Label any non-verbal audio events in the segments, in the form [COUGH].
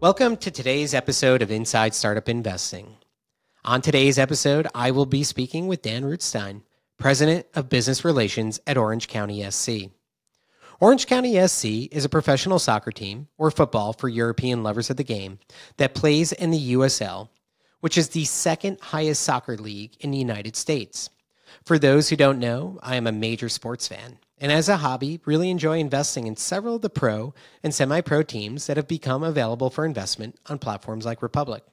Welcome to today's episode of Inside Startup Investing. On today's episode, I will be speaking with Dan Ruthstein, President of Business Relations at Orange County SC. Orange County SC is a professional soccer team, or football for European lovers of the game, that plays in the USL, which is the second highest soccer league in the United States. For those who don't know, I am a major sports fan and as a hobby, really enjoy investing in several of the pro and semi pro teams that have become available for investment on platforms like Republic.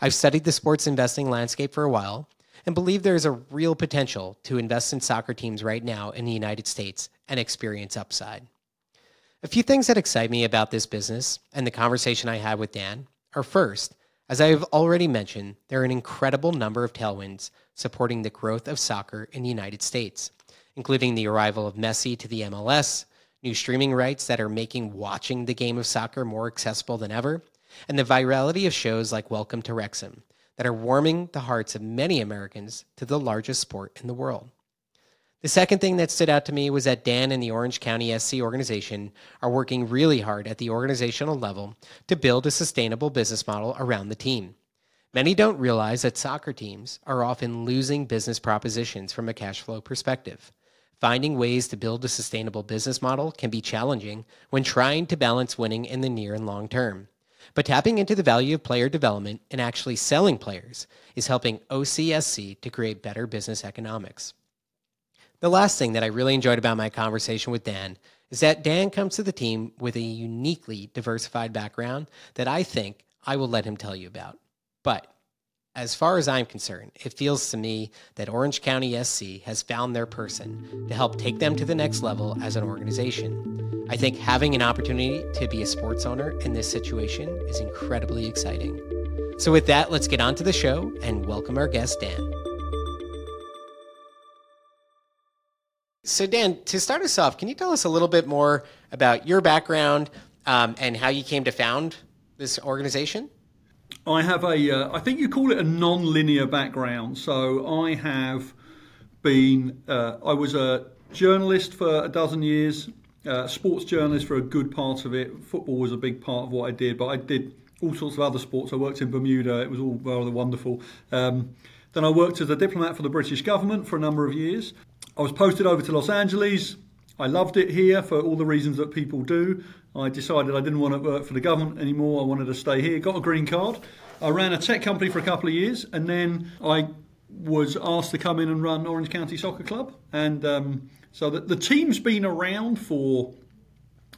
I've studied the sports investing landscape for a while and believe there is a real potential to invest in soccer teams right now in the United States and experience upside. A few things that excite me about this business and the conversation I had with Dan are first, as I have already mentioned, there are an incredible number of tailwinds supporting the growth of soccer in the United States including the arrival of Messi to the MLS, new streaming rights that are making watching the game of soccer more accessible than ever, and the virality of shows like Welcome to Wrexham that are warming the hearts of many Americans to the largest sport in the world. The second thing that stood out to me was that Dan and the Orange County SC organization are working really hard at the organizational level to build a sustainable business model around the team. Many don't realize that soccer teams are often losing business propositions from a cash flow perspective. Finding ways to build a sustainable business model can be challenging when trying to balance winning in the near and long term. But tapping into the value of player development and actually selling players is helping OCSC to create better business economics. The last thing that I really enjoyed about my conversation with Dan is that Dan comes to the team with a uniquely diversified background that I think I will let him tell you about. But as far as I'm concerned, it feels to me that Orange County SC has found their person to help take them to the next level as an organization. I think having an opportunity to be a sports owner in this situation is incredibly exciting. So, with that, let's get on to the show and welcome our guest, Dan. So, Dan, to start us off, can you tell us a little bit more about your background um, and how you came to found this organization? I have a, uh, I think you call it a non-linear background. So I have been, uh, I was a journalist for a dozen years, uh, sports journalist for a good part of it. Football was a big part of what I did, but I did all sorts of other sports. I worked in Bermuda. It was all rather wonderful. Um, then I worked as a diplomat for the British government for a number of years. I was posted over to Los Angeles. I loved it here for all the reasons that people do. I decided I didn't want to work for the government anymore. I wanted to stay here. Got a green card. I ran a tech company for a couple of years, and then I was asked to come in and run Orange County Soccer Club. And um, so the, the, team's been around for.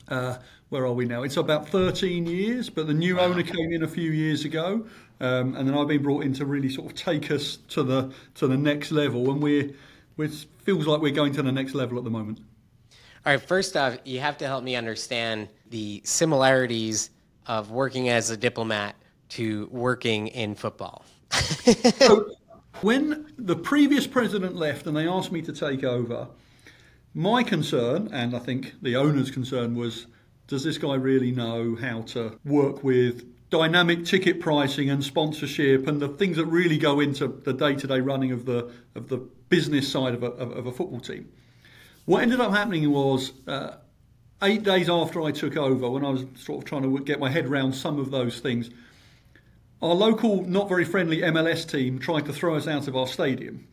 Uh, where are we now? It's about 13 years, but the new owner came in a few years ago, um, and then I've been brought in to really sort of take us to the to the next level, and we're, we feels like we're going to the next level at the moment. All right, first off, you have to help me understand the similarities of working as a diplomat to working in football. [LAUGHS] so, when the previous president left and they asked me to take over, my concern, and I think the owner's concern, was does this guy really know how to work with dynamic ticket pricing and sponsorship and the things that really go into the day-to-day running of the of the business side of a, of a football team? What ended up happening was uh, eight days after I took over, when I was sort of trying to get my head around some of those things, our local, not very friendly MLS team tried to throw us out of our stadium.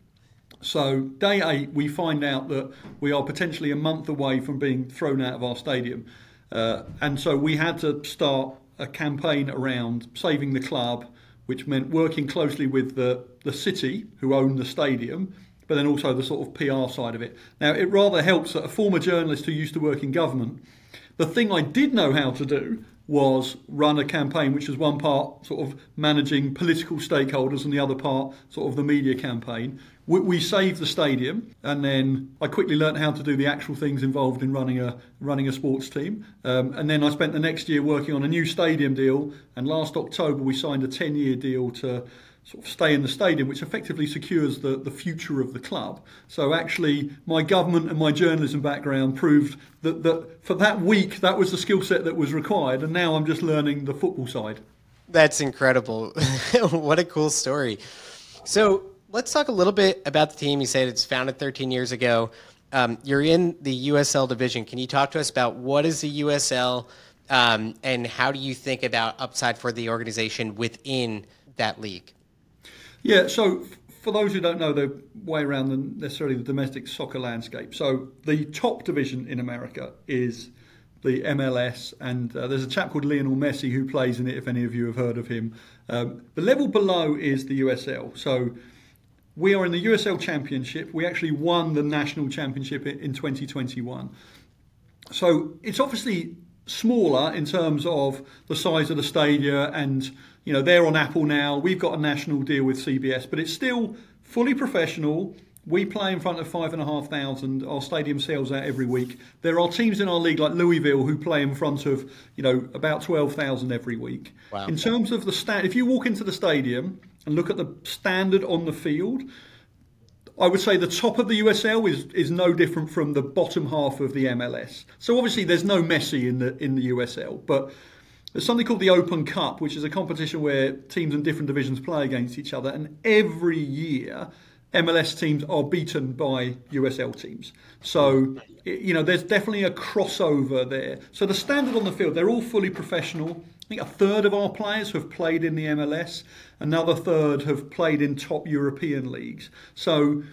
So, day eight, we find out that we are potentially a month away from being thrown out of our stadium. Uh, and so we had to start a campaign around saving the club, which meant working closely with the, the city who own the stadium but then also the sort of PR side of it. Now, it rather helps that a former journalist who used to work in government, the thing I did know how to do was run a campaign which was one part sort of managing political stakeholders and the other part sort of the media campaign. We, we saved the stadium, and then I quickly learned how to do the actual things involved in running a running a sports team. Um, and then I spent the next year working on a new stadium deal. And last October we signed a ten year deal to sort of stay in the stadium, which effectively secures the, the future of the club. So actually, my government and my journalism background proved that, that for that week, that was the skill set that was required, and now I'm just learning the football side. That's incredible. [LAUGHS] what a cool story. So let's talk a little bit about the team. You said it's founded 13 years ago. Um, you're in the USL division. Can you talk to us about what is the USL? Um, and how do you think about upside for the organization within that league? Yeah, so for those who don't know the way around the, necessarily the domestic soccer landscape, so the top division in America is the MLS, and uh, there's a chap called Lionel Messi who plays in it. If any of you have heard of him, um, the level below is the USL. So we are in the USL Championship. We actually won the national championship in 2021. So it's obviously smaller in terms of the size of the stadia and you know they're on Apple now. We've got a national deal with CBS, but it's still fully professional. We play in front of five and a half thousand. Our stadium sells out every week. There are teams in our league like Louisville who play in front of you know about twelve thousand every week. Wow. In terms of the stand, if you walk into the stadium and look at the standard on the field, I would say the top of the USL is is no different from the bottom half of the MLS. So obviously there's no Messi in the in the USL, but there's something called the Open Cup, which is a competition where teams in different divisions play against each other, and every year MLS teams are beaten by USL teams. So, you know, there's definitely a crossover there. So the standard on the field, they're all fully professional. I think a third of our players have played in the MLS, another third have played in top European leagues. So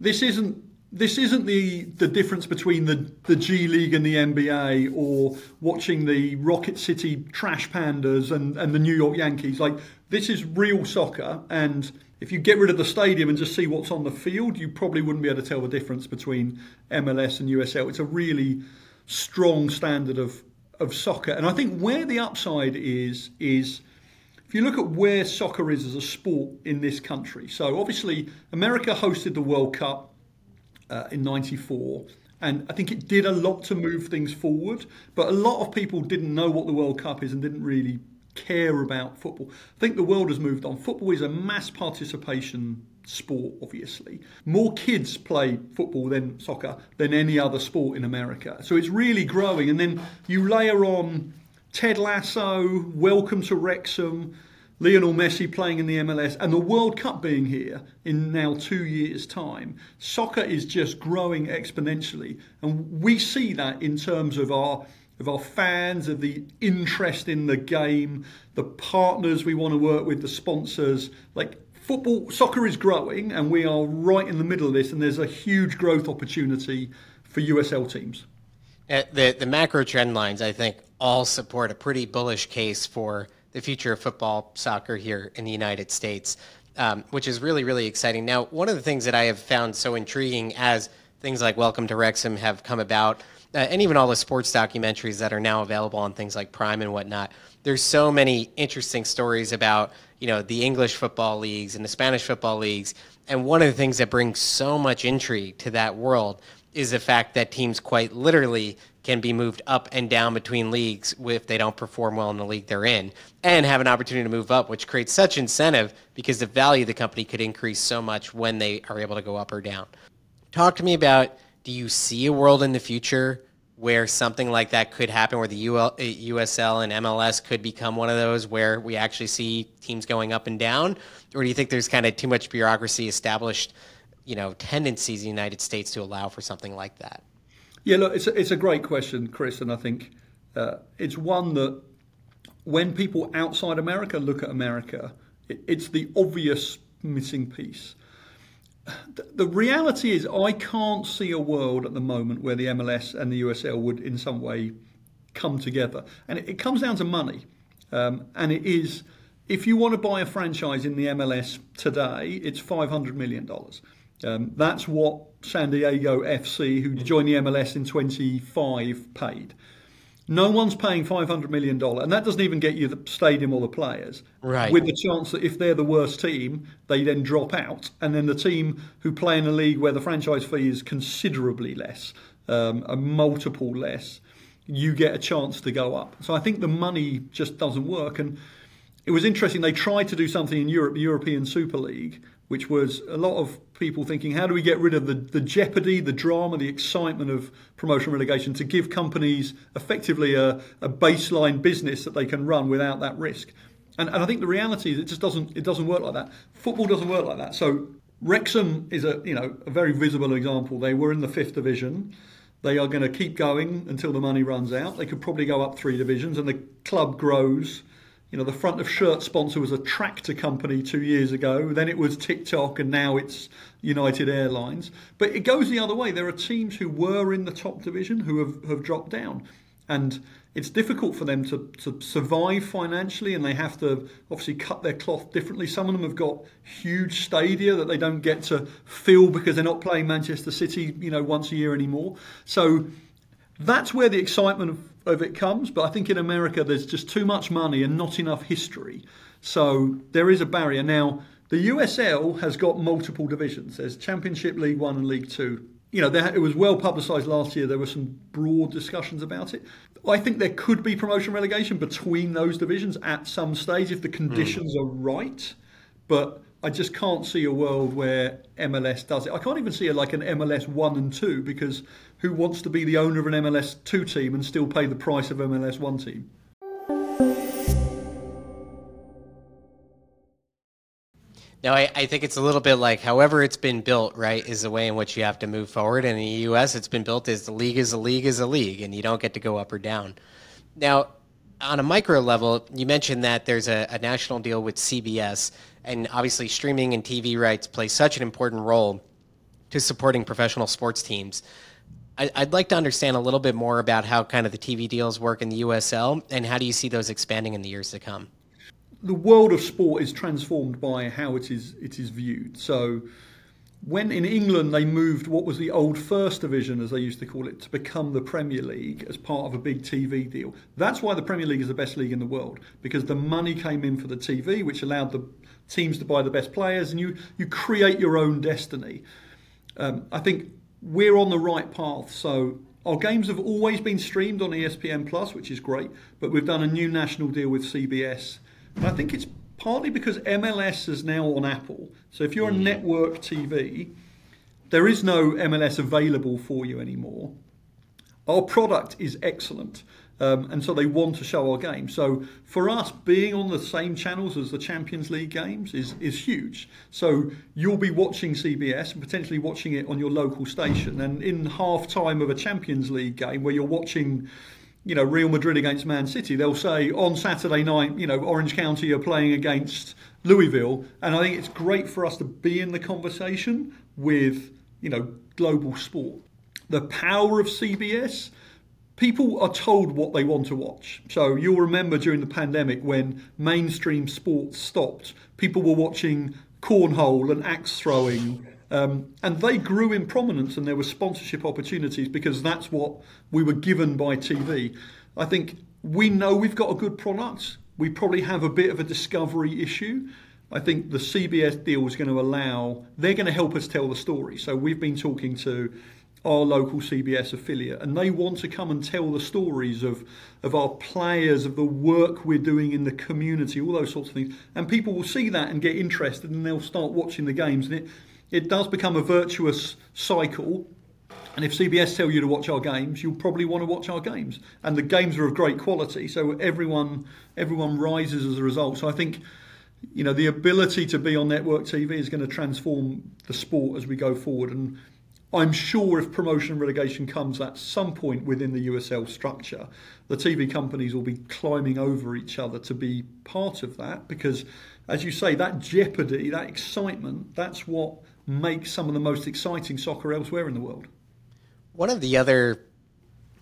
this isn't this isn't the, the difference between the, the G League and the NBA or watching the Rocket City Trash Pandas and, and the New York Yankees. Like, this is real soccer. And if you get rid of the stadium and just see what's on the field, you probably wouldn't be able to tell the difference between MLS and USL. It's a really strong standard of, of soccer. And I think where the upside is, is if you look at where soccer is as a sport in this country. So obviously, America hosted the World Cup uh, in 94. And I think it did a lot to move things forward. But a lot of people didn't know what the World Cup is and didn't really care about football. I think the world has moved on. Football is a mass participation sport, obviously. More kids play football than soccer than any other sport in America. So it's really growing. And then you layer on Ted Lasso, Welcome to Wrexham, Lionel Messi playing in the MLS, and the World Cup being here in now two years' time. Soccer is just growing exponentially. And we see that in terms of our of our fans, of the interest in the game, the partners we want to work with, the sponsors. Like football, soccer is growing, and we are right in the middle of this, and there's a huge growth opportunity for USL teams. Uh, the the macro trend lines, I think, all support a pretty bullish case for the future of football, soccer here in the United States, um, which is really really exciting. Now, one of the things that I have found so intriguing as things like Welcome to Wrexham have come about, uh, and even all the sports documentaries that are now available on things like Prime and whatnot. There's so many interesting stories about you know the English football leagues and the Spanish football leagues. And one of the things that brings so much intrigue to that world is the fact that teams quite literally can be moved up and down between leagues if they don't perform well in the league they're in and have an opportunity to move up, which creates such incentive because the value of the company could increase so much when they are able to go up or down. Talk to me about do you see a world in the future where something like that could happen, where the USL and MLS could become one of those where we actually see teams going up and down? Or do you think there's kind of too much bureaucracy established, you know, tendencies in the United States to allow for something like that? Yeah, look, it's a, it's a great question, Chris, and I think uh, it's one that when people outside America look at America, it, it's the obvious missing piece the reality is, I can't see a world at the moment where the MLS and the USL would, in some way, come together. And it, it comes down to money. Um, and it is, if you want to buy a franchise in the MLS today, it's $500 million. Um, that's what San Diego FC, who joined the MLS in 25, paid. No one's paying $500 million, and that doesn't even get you the stadium or the players. Right. With the chance that if they're the worst team, they then drop out, and then the team who play in a league where the franchise fee is considerably less, um, a multiple less, you get a chance to go up. So I think the money just doesn't work. And it was interesting, they tried to do something in Europe, the European Super League, which was a lot of people thinking, how do we get rid of the, the jeopardy, the drama, the excitement of promotion relegation to give companies effectively a, a baseline business that they can run without that risk? And, and I think the reality is it just doesn't it doesn't work like that. Football doesn't work like that. So Wrexham is a you know a very visible example. They were in the fifth division. They are going to keep going until the money runs out. They could probably go up three divisions, and the club grows. You know, the front of shirt sponsor was a tractor company two years ago. Then it was TikTok, and now it's United Airlines. But it goes the other way. There are teams who were in the top division who have, have dropped down. And it's difficult for them to, to survive financially and they have to obviously cut their cloth differently. Some of them have got huge stadia that they don't get to fill because they're not playing Manchester City, you know, once a year anymore. So that's where the excitement of, of it comes. But I think in America there's just too much money and not enough history. So there is a barrier. Now, the USL has got multiple divisions. There's Championship, League One, and League Two you know, there, it was well publicised last year. There were some broad discussions about it. I think there could be promotion relegation between those divisions at some stage if the conditions mm. are right. But I just can't see a world where MLS does it. I can't even see a, like an MLS one and two because who wants to be the owner of an MLS two team and still pay the price of MLS one team? No, I, I, think it's a little bit like however it's been built, right, is the way in which you have to move forward. And in the U.S., it's been built as the league is a league is a league, and you don't get to go up or down. Now, on a micro level, you mentioned that there's a, a national deal with CBS, and obviously streaming and TV rights play such an important role to supporting professional sports teams. I, I'd like to understand a little bit more about how kind of the TV deals work in the USL, and how do you see those expanding in the years to come? the world of sport is transformed by how it is it is viewed. So when in England they moved what was the old first division, as they used to call it, to become the Premier League as part of a big TV deal. That's why the Premier League is the best league in the world because the money came in for the TV, which allowed the teams to buy the best players, and you you create your own destiny. Um, I think we're on the right path. So our games have always been streamed on ESPN Plus, which is great, but we've done a new national deal with CBS and I think it's partly because MLS is now on Apple. So if you're a mm. network TV, there is no MLS available for you anymore. Our product is excellent. Um, and so they want to show our game. So for us, being on the same channels as the Champions League games is, is huge. So you'll be watching CBS and potentially watching it on your local station. And in half time of a Champions League game where you're watching you know, Real Madrid against Man City, they'll say on Saturday night, you know, Orange County are playing against Louisville. And I think it's great for us to be in the conversation with, you know, global sport. The power of CBS, people are told what they want to watch. So you'll remember during the pandemic when mainstream sports stopped, people were watching cornhole and axe throwing um, and they grew in prominence and there were sponsorship opportunities because that's what we were given by TV. I think we know we've got a good product. We probably have a bit of a discovery issue. I think the CBS deal is going to allow, they're going to help us tell the story. So we've been talking to our local CBS affiliate, and they want to come and tell the stories of, of our players, of the work we're doing in the community, all those sorts of things. And people will see that and get interested, and they'll start watching the games. And it, it does become a virtuous cycle. And if CBS tell you to watch our games, you'll probably want to watch our games. And the games are of great quality, so everyone everyone rises as a result. So I think you know the ability to be on network TV is going to transform the sport as we go forward. And I'm sure if promotion and relegation comes at some point within the USL structure, the TV companies will be climbing over each other to be part of that because, as you say, that jeopardy, that excitement, that's what makes some of the most exciting soccer elsewhere in the world. One of the other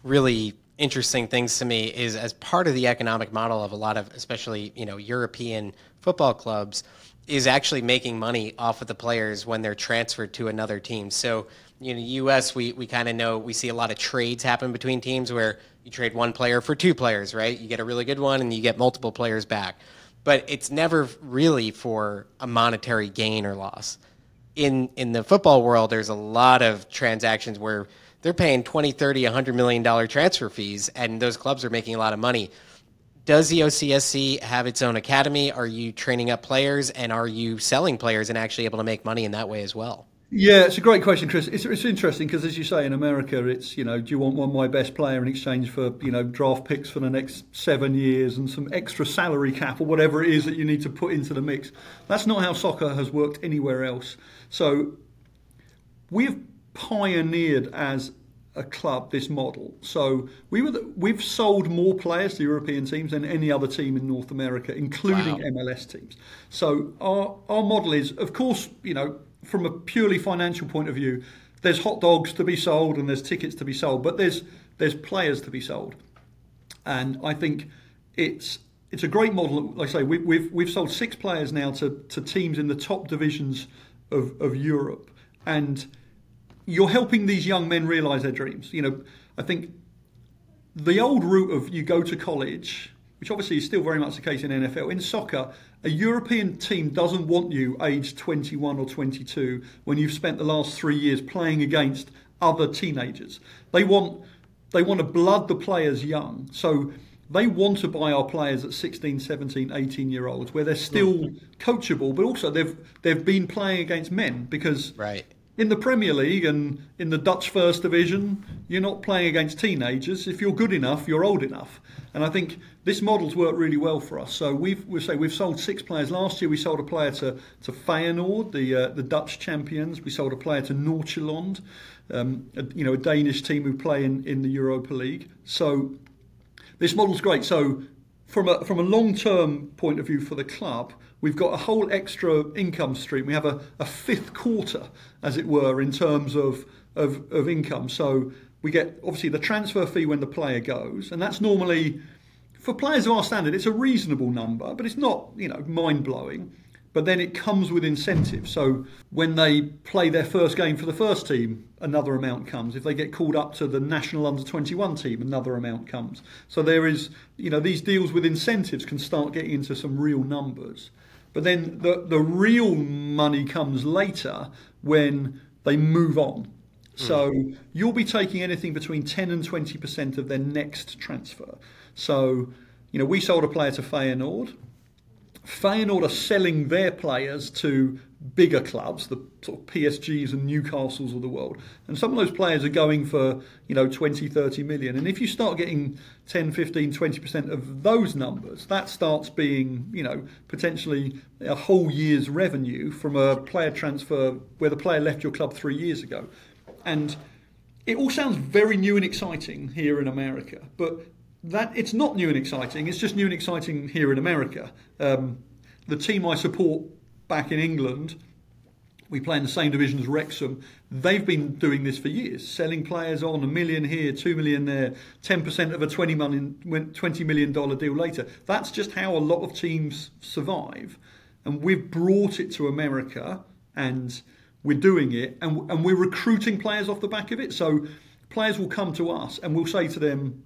really interesting things to me is as part of the economic model of a lot of especially you know European football clubs is actually making money off of the players when they're transferred to another team. So you know, U.S. we we kind of know we see a lot of trades happen between teams where you trade one player for two players, right? You get a really good one and you get multiple players back, but it's never really for a monetary gain or loss in in the football world, there's a lot of transactions where they're paying 20, 30, 100 million dollar transfer fees, and those clubs are making a lot of money. Does the OCSC have its own academy? Are you training up players, and are you selling players and actually able to make money in that way as well? Yeah, it's a great question, Chris. It's, it's interesting because, as you say, in America, it's you know, do you want one my best player in exchange for you know draft picks for the next seven years and some extra salary cap or whatever it is that you need to put into the mix? That's not how soccer has worked anywhere else. So we've pioneered as a club this model. So we were the, we've sold more players to European teams than any other team in North America, including wow. MLS teams. So our our model is, of course, you know, from a purely financial point of view, there's hot dogs to be sold and there's tickets to be sold, but there's there's players to be sold, and I think it's it's a great model. Like I say, we, we've we've sold six players now to to teams in the top divisions of of Europe, and you're helping these young men realise their dreams. You know, I think the old route of you go to college, which obviously is still very much the case in NFL, in soccer, a European team doesn't want you aged 21 or 22 when you've spent the last three years playing against other teenagers. They want they want to blood the players young. So they want to buy our players at 16, 17, 18 year olds where they're still hmm. coachable, but also they've they've been playing against men because right in the Premier League and in the Dutch First Division, you're not playing against teenagers. If you're good enough, you're old enough. And I think this model's worked really well for us. So we've we say we've sold six players last year. We sold a player to to Feyenoord, the uh, the Dutch champions. We sold a player to Nordsjælland, um, a, you know, a Danish team who play in in the Europa League. So this model's great. So from a from a long term point of view for the club we've got a whole extra income stream. We have a, a fifth quarter, as it were, in terms of, of, of income. So we get obviously the transfer fee when the player goes, and that's normally for players of our standard, it's a reasonable number, but it's not you know mind blowing. But then it comes with incentives. So when they play their first game for the first team, another amount comes. If they get called up to the national under 21 team, another amount comes. So there is, you know, these deals with incentives can start getting into some real numbers. But then the, the real money comes later when they move on. So mm. you'll be taking anything between 10 and 20% of their next transfer. So, you know, we sold a player to Feyenoord. Feyenoord are selling their players to bigger clubs, the sort of PSGs and Newcastles of the world. And some of those players are going for, you know, 20, 30 million. And if you start getting 10, 15, 20% of those numbers, that starts being, you know, potentially a whole year's revenue from a player transfer where the player left your club three years ago. And it all sounds very new and exciting here in America, but that it's not new and exciting. It's just new and exciting here in America. Um, the team I support back in England, we play in the same division as Wrexham. They've been doing this for years, selling players on a million here, two million there, ten percent of a twenty million twenty million dollar deal later. That's just how a lot of teams survive, and we've brought it to America, and we're doing it, and and we're recruiting players off the back of it. So players will come to us, and we'll say to them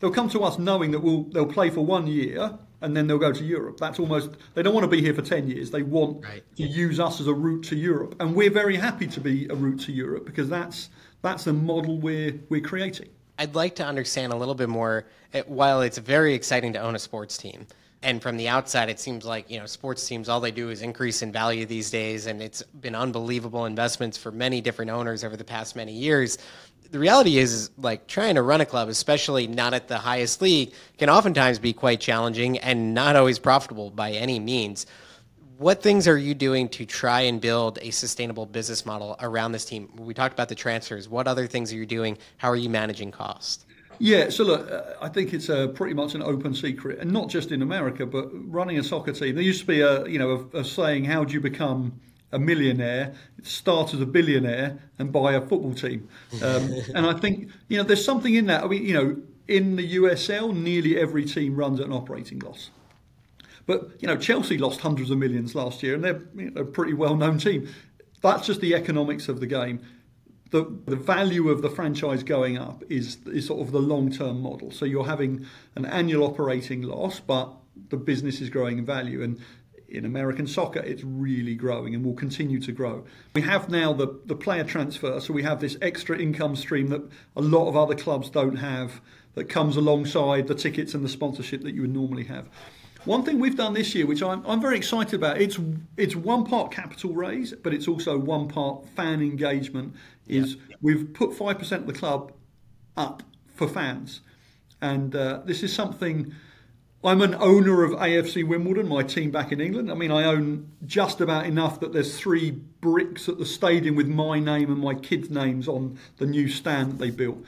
they'll come to us knowing that we'll they'll play for one year and then they'll go to Europe. That's almost they don't want to be here for ten years. They want right. to use us as a route to Europe, and we're very happy to be a route to Europe because that's that's the model we're we're creating. I'd like to understand a little bit more. Eh, while it's very exciting to own a sports team, and from the outside, it seems like you know sports teams all they do is increase in value these days, and it's been unbelievable investments for many different owners over the past many years the reality is, is like trying to run a club, especially not at the highest league, can oftentimes be quite challenging and not always profitable by any means. What things are you doing to try and build a sustainable business model around this team? We talked about the transfers. What other things are you doing? How are you managing cost? Yeah, so look, uh, I think it's a pretty much an open secret, and not just in America, but running a soccer team. There used to be a you know a, a saying, "How do you become a millionaire, start as a billionaire, and buy a football team. Um, [LAUGHS] and I think you know there's something in that. I mean, you know, in the USL, nearly every team runs at an operating loss. But you know, Chelsea lost hundreds of millions last year, and they're you know, a pretty well-known team. That's just the economics of the game. The, the value of the franchise going up is, is sort of the long term model. So you're having an annual operating loss, but the business is growing in value. And in American soccer, it's really growing and will continue to grow. We have now the, the player transfer, so we have this extra income stream that a lot of other clubs don't have that comes alongside the tickets and the sponsorship that you would normally have. One thing we've done this year, which I'm, I'm very excited about, it's it's one part capital raise, but it's also one part fan engagement. Is yeah. we've put five percent of the club up for fans, and uh, this is something I'm an owner of AFC Wimbledon, my team back in England. I mean, I own just about enough that there's three bricks at the stadium with my name and my kids' names on the new stand that they built.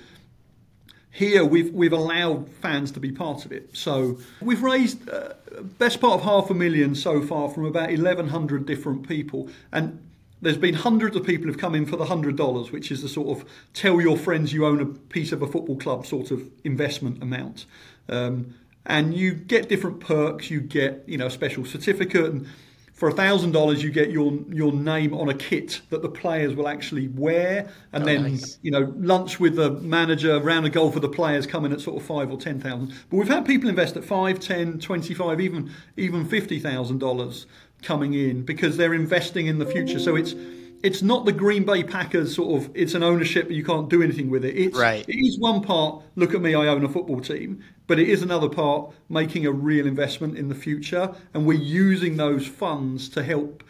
Here, we've we've allowed fans to be part of it. So we've raised uh, best part of half a million so far from about 1,100 different people, and there's been hundreds of people who've come in for the hundred dollars, which is the sort of tell your friends you own a piece of a football club sort of investment amount. Um, and you get different perks. You get you know a special certificate, and for a thousand dollars you get your your name on a kit that the players will actually wear, and oh, then nice. you know lunch with the manager, round of golf with the players coming at sort of five or ten thousand. But we've had people invest at five, ten, twenty-five, even even fifty thousand dollars coming in because they're investing in the future. So it's it's not the Green Bay Packers sort of it's an ownership you can't do anything with it. It's right. it is one part, look at me, I own a football team, but it is another part making a real investment in the future and we're using those funds to help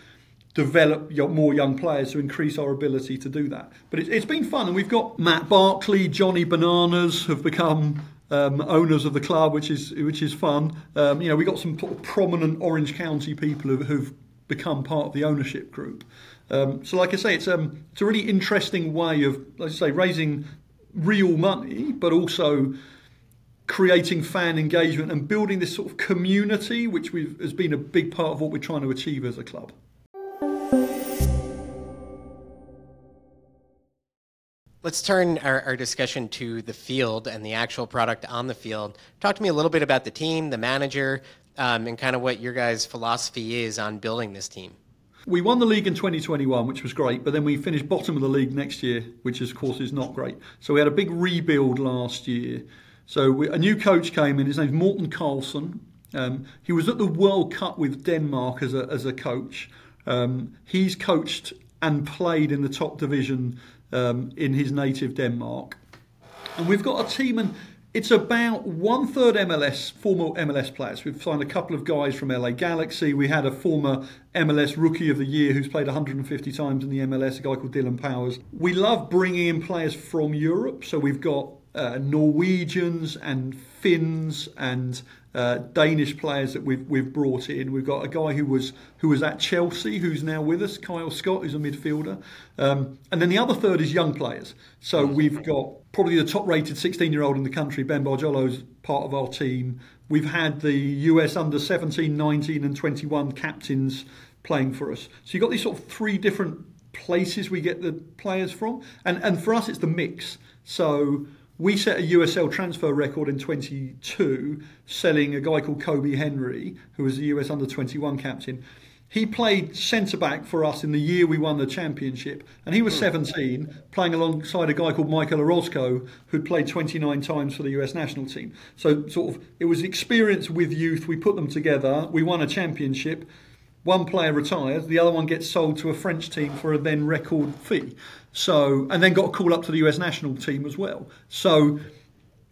develop more young players to increase our ability to do that. But it's been fun and we've got Matt Barkley, Johnny Bananas have become um, owners of the club, which is which is fun. Um, you know, we got some prominent Orange County people who, who've become part of the ownership group. Um, so, like I say, it's um, it's a really interesting way of, let's say, raising real money, but also creating fan engagement and building this sort of community, which has been a big part of what we're trying to achieve as a club. Let's turn our, our, discussion to the field and the actual product on the field. Talk to me a little bit about the team, the manager, um, and kind of what your guys' philosophy is on building this team. We won the league in 2021, which was great, but then we finished bottom of the league next year, which of course is not great. So we had a big rebuild last year. So we, a new coach came in. His name's Morten Karlsen. Um, he was at the World Cup with Denmark as a as a coach. Um, he's coached and played in the top division um, in his native Denmark. And we've got a team, and it's about one third MLS, former MLS players. We've signed a couple of guys from LA Galaxy. We had a former MLS Rookie of the Year who's played 150 times in the MLS, a guy called Dillon Powers. We love bringing in players from Europe, so we've got uh, Norwegians and Finns and uh, Danish players that we've we've brought in. We've got a guy who was who was at Chelsea, who's now with us, Kyle Scott, who's a midfielder, um, and then the other third is young players. So we've got probably the top-rated 16-year-old in the country, Ben Barjolo's part of our team. We've had the US under 17, 19, and 21 captains playing for us. So you've got these sort of three different places we get the players from, and and for us it's the mix. So we set a USL transfer record in 22, selling a guy called Kobi Henry, who was the US under 21 captain. He played centre back for us in the year we won the championship, and he was hmm. 17, playing alongside a guy called Michael Orozco, who'd played 29 times for the US national team. So, sort of, it was experience with youth. We put them together. We won a championship. One player retires, the other one gets sold to a French team for a then record fee. So, and then got a call up to the US national team as well. So,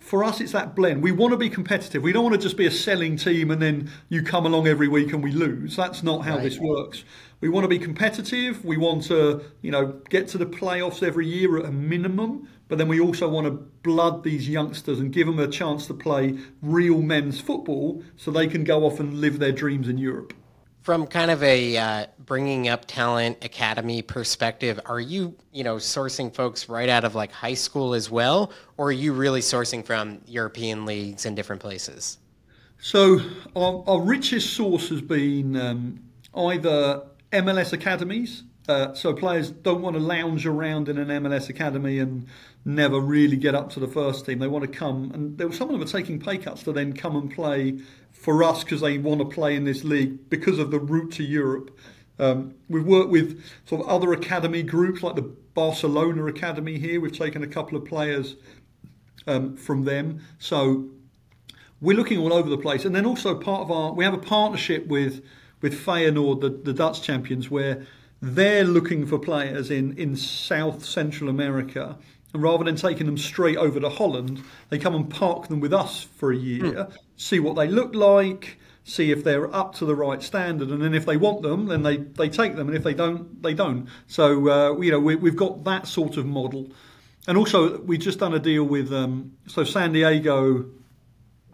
for us, it's that blend. We want to be competitive. We don't want to just be a selling team and then you come along every week and we lose. That's not how right. this works. We want to be competitive. We want to, you know, get to the playoffs every year at a minimum. But then we also want to blood these youngsters and give them a chance to play real men's football so they can go off and live their dreams in Europe. From kind of a uh, bringing up talent academy perspective, are you you know sourcing folks right out of like high school as well, or are you really sourcing from European leagues and different places? So our, our richest source has been um, either MLS academies. Uh, so players don't want to lounge around in an MLS academy and never really get up to the first team. They want to come, and there, some of them are taking pay cuts to then come and play for us because they want to play in this league because of the route to Europe. Um, we've worked with sort of other academy groups like the Barcelona Academy here. We've taken a couple of players um, from them. So we're looking all over the place. And then also part of our, we have a partnership with with Feyenoord, the, the Dutch champions, where they're looking for players in, in South Central America and rather than taking them straight over to Holland, they come and park them with us for a year, mm. see what they look like, see if they're up to the right standard, and then if they want them, then they, they take them, and if they don't, they don't. So uh, you know we, have got that sort of model, and also we've just done a deal with um, so San Diego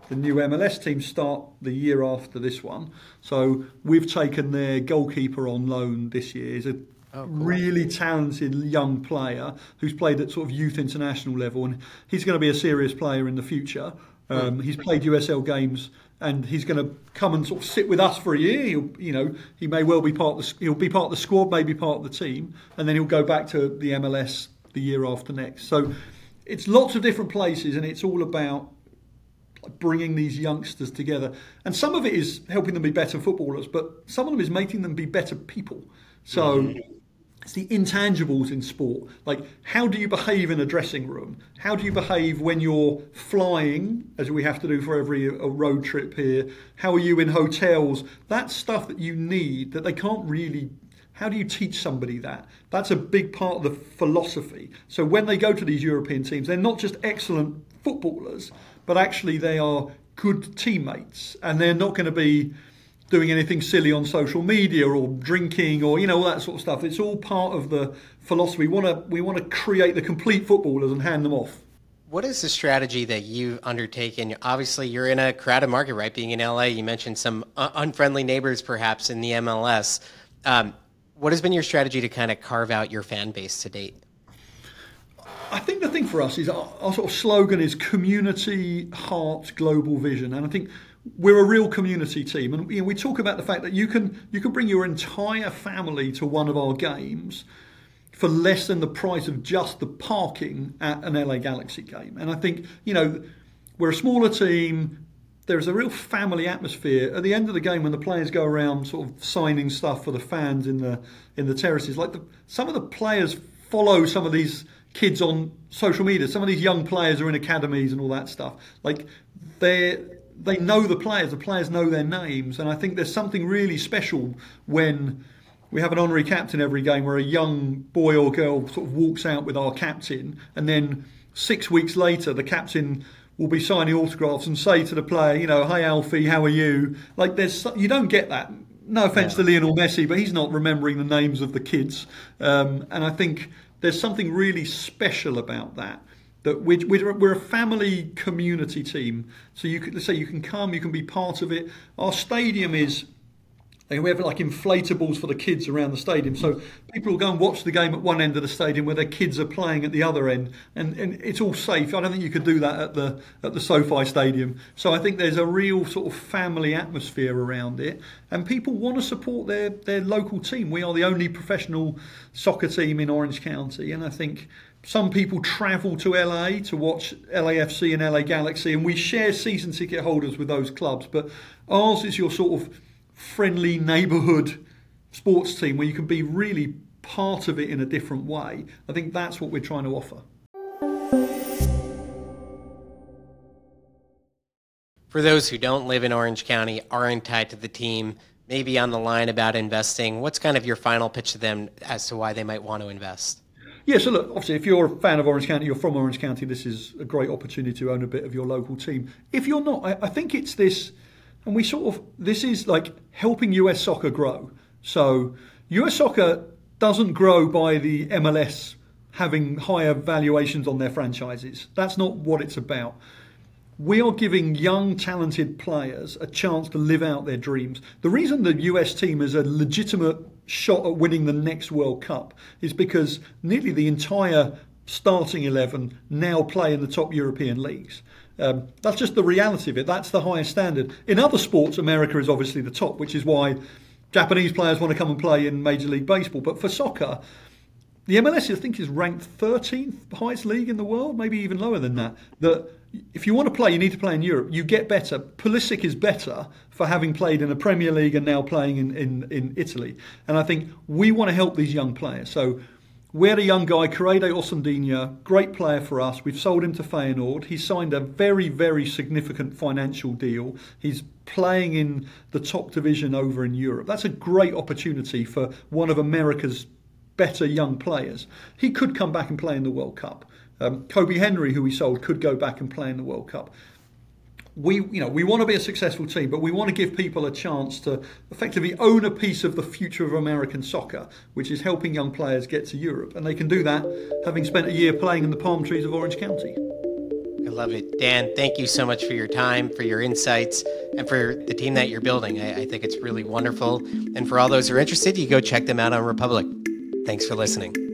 the new MLS team start the year after this one. So we've taken their goalkeeper on loan this year. He's a oh, cool. really talented young player who's played at sort of youth international level, and he's going to be a serious player in the future. Um, he's played USL games, and he's going to come and sort of sit with us for a year. He'll, you know, he may well be part of the, he'll be part of the squad, maybe part of the team, and then he'll go back to the MLS the year after next. So it's lots of different places, and it's all about bringing these youngsters together. And some of it is helping them be better footballers, but some of them is making them be better people. So mm-hmm. It's the intangibles in sport. Like, how do you behave in a dressing room? How do you behave when you're flying, as we have to do for every uh, road trip here? How are you in hotels? That's stuff that you need that they can't really how do you teach somebody that? That's a big part of the philosophy. So when they go to these European teams, they're not just excellent footballers, but actually they are good teammates and they're not going to be doing anything silly on social media or drinking or you know all that sort of stuff. It's all part of the philosophy. We want to we want to create the complete footballers and hand them off. What is the strategy that you've undertaken? Obviously, you're in a crowded market, right? Being in LA, you mentioned some unfriendly neighbors, perhaps in the MLS. Um, what has been your strategy to kind of carve out your fan base to date? I think the thing for us is our, our, sort of slogan is community, heart, global vision, and I think we're a real community team. And you know, we talk about the fact that you can you can bring your entire family to one of our games for less than the price of just the parking at an LA Galaxy game. And I think you know we're a smaller team there's a real family atmosphere at the end of the game when the players go around sort of signing stuff for the fans in the in the terraces like the, some of the players follow some of these kids on social media some of these young players are in academies and all that stuff like they they know the players the players know their names and i think there's something really special when we have an honorary captain every game where a young boy or girl sort of walks out with our captain and then 6 weeks later the captain will be signing autographs and say to the player, you know, "Hey Alfie, how are you?" Like there's you don't get that. No offense yeah. to Lionel Messi, but he's not remembering the names of the kids, um, and I think there's something really special about that. That we're, we're, a family community team, so you could say you can come, you can be part of it. Our stadium is we have like inflatables for the kids around the stadium. So people will go and watch the game at one end of the stadium where their kids are playing at the other end, and, and it's all safe. I don't think you could do that at the at the SoFi Stadium. So I think there's a real sort of family atmosphere around it, and people want to support their their local team. We are the only professional soccer team in Orange County, and I think some people travel to LA to watch LAFC and LA Galaxy, and we share season ticket holders with those clubs. But ours is your sort of friendly neighbourhood sports team where you can be really part of it in a different way. I think that's what we're trying to offer. For those who don't live in Orange County, aren't tied to the team, maybe on the line about investing, what's kind of your final pitch to them as to why they might want to invest? Yeah, so look, obviously, if you're a fan of Orange County, you're from Orange County, this is a great opportunity to own a bit of your local team. If you're not, I, I think it's this and we sort of this is like helping US soccer grow. So US soccer doesn't grow by the MLS having higher valuations on their franchises. That's not what it's about. We are giving young, talented players a chance to live out their dreams. The reason the US team is a legitimate shot at winning the next World Cup is because nearly the entire starting 11 now play in the top European leagues. Um, that's just the reality of it. That's the highest standard. In other sports, America is obviously the top, which is why Japanese players want to come and play in Major League Baseball. But for soccer, the MLS, I think, is ranked 13th highest league in the world, maybe even lower than that. That if you want to play, you need to play in Europe. You get better. Pulisic is better for having played in the Premier League and now playing in, in, in Italy. And I think we want to help these young players. So we had a young guy, Korede Osundina, great player for us. We've sold him to Feyenoord. He signed a very, very significant financial deal. He's playing in the top division over in Europe. That's a great opportunity for one of America's better young players. He could come back and play in the World Cup. Um, Kobi Henry, who we sold, could go back and play in the World Cup we you know we want to be a successful team, but we want to give people a chance to effectively own a piece of the future of American soccer, which is helping young players get to Europe, and they can do that having spent a year playing in the palm trees of Orange County. I love it. Dan, thank you so much for your time, for your insights, and for the team that you're building. I, I think it's really wonderful. And for all those who are interested, you go check them out on Republic. Thanks for listening.